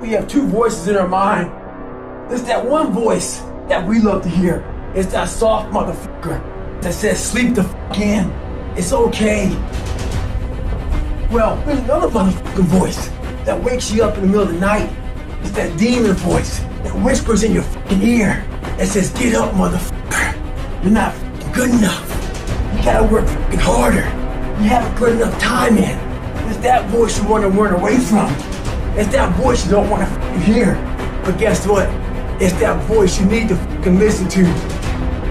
we have two voices in our mind. There's that one voice that we love to hear. It's that soft motherfucker that says, sleep the fuck in. It's okay. Well, there's another motherfucking voice that wakes you up in the middle of the night. It's that demon voice that whispers in your fucking ear that says, get up, motherfucker. You're not good enough. You gotta work fucking harder. You haven't put enough time in. It's that voice you want to run away from. It's that voice you don't want to hear. But guess what? It's that voice you need to listen to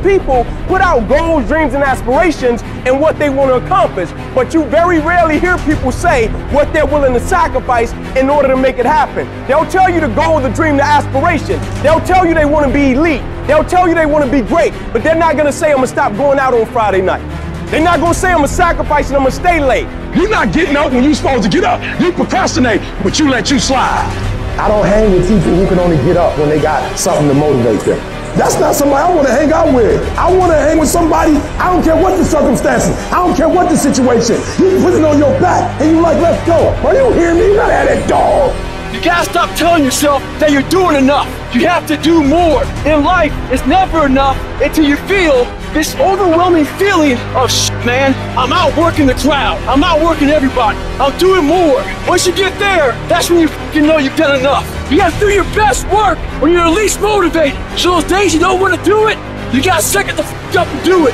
people put out goals, dreams, and aspirations and what they want to accomplish, but you very rarely hear people say what they're willing to sacrifice in order to make it happen. They'll tell you the goal, the dream, the aspiration. They'll tell you they want to be elite. They'll tell you they want to be great, but they're not going to say, I'm going to stop going out on Friday night. They're not going to say, I'm a sacrifice and I'm going to stay late. You're not getting up when you're supposed to get up. You procrastinate, but you let you slide. I don't hang with people who can only get up when they got something to motivate them. That's not somebody I want to hang out with. I want to hang with somebody, I don't care what the circumstances, I don't care what the situation. You put it on your back and you like, let's go. Are you hearing me? You not at that dog. You gotta stop telling yourself that you're doing enough. You have to do more. In life, it's never enough until you feel this overwhelming feeling of man, I'm outworking the crowd. I'm outworking everybody. I'm doing more. Once you get there, that's when you you know you've done enough. You gotta do your best work when you're least motivated. So those days you don't want to do it, you gotta second the f- up and do it.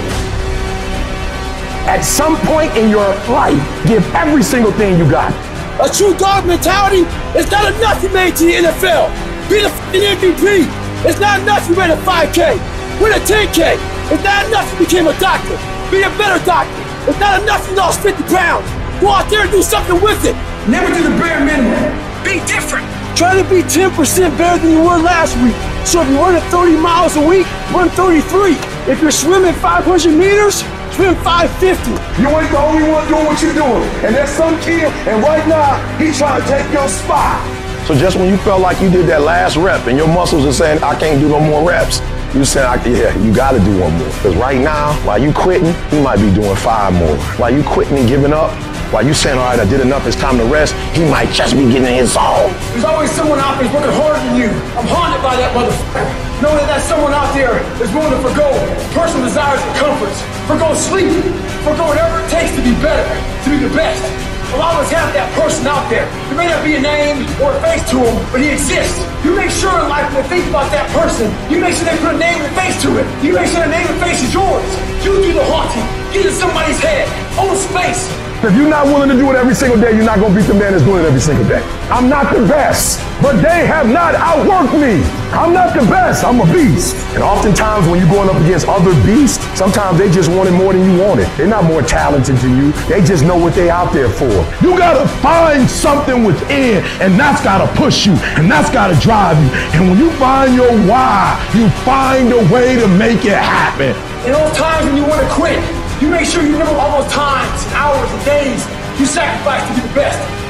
At some point in your life, give every single thing you got. A true dog mentality is not enough you made to the NFL. Be the f***ing MVP. It's not enough you ran a 5K. Win a 10K. It's not enough you became a doctor. Be a better doctor. It's not enough you lost 50 pounds. Go out there and do something with it. Never do the bare minimum. Be different. Try to be 10% better than you were last week. So if you run at 30 miles a week, run 33. If you're swimming 500 meters, swim 550. You ain't the only one doing what you're doing. And there's some kid, and right now, he's trying to take your spot. So just when you felt like you did that last rep and your muscles are saying, I can't do no more reps, you said, yeah, you got to do one more. Because right now, while you quitting, he might be doing five more. While you quitting and giving up, while you saying, all right, I did enough, it's time to rest, he might just be getting in his zone. There's always someone out there working harder than you. I'm haunted by that motherfucker. Knowing that that someone out there is willing to forego personal desires and comforts, forgo sleep, forgo whatever it takes to be better, to be the best. I'll always have that person out there. There may not be a name or a face to him, but he exists. You make sure in life when they think about that person, you make sure they put a name and face to it. You make sure the name and face is yours. You do the haunting. Get in somebody's head. Space. If you're not willing to do it every single day, you're not going to beat the man that's doing it every single day. I'm not the best, but they have not outworked me. I'm not the best. I'm a beast. And oftentimes when you're going up against other beasts, sometimes they just want it more than you want it. They're not more talented than you. They just know what they're out there for. You got to find something within, and that's got to push you, and that's got to drive you. And when you find your why, you find a way to make it happen. In those times when you want to quit, you make sure you remember all those times, and hours, and days you sacrificed to be the best.